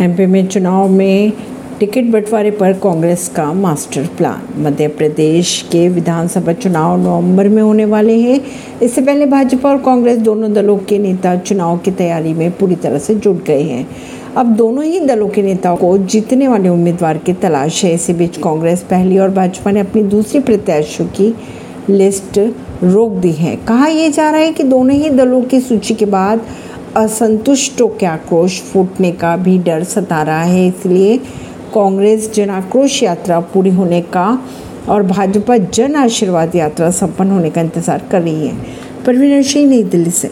MP में चुनाव में टिकट बंटवारे पर कांग्रेस का मास्टर प्लान। मध्य प्रदेश के विधानसभा चुनाव नवंबर में होने वाले हैं। इससे पहले भाजपा और कांग्रेस दोनों दलों के नेता चुनाव की तैयारी में पूरी तरह से जुट गए हैं। अब दोनों ही दलों के नेताओं को जीतने वाले उम्मीदवार की तलाश है। इसी बीच कांग्रेस, पहली और भाजपा ने अपनी दूसरी प्रत्याशियों की लिस्ट रोक दी है। कहा यह जा रहा है कि दोनों ही दलों की सूची के बाद असंतुष्टों के आक्रोश फूटने का भी डर सता रहा है, इसलिए कांग्रेस जन आक्रोश यात्रा पूरी होने का और भाजपा जन आशीर्वाद यात्रा संपन्न होने का इंतज़ार कर रही है। परवीन सिंह, नई दिल्ली से।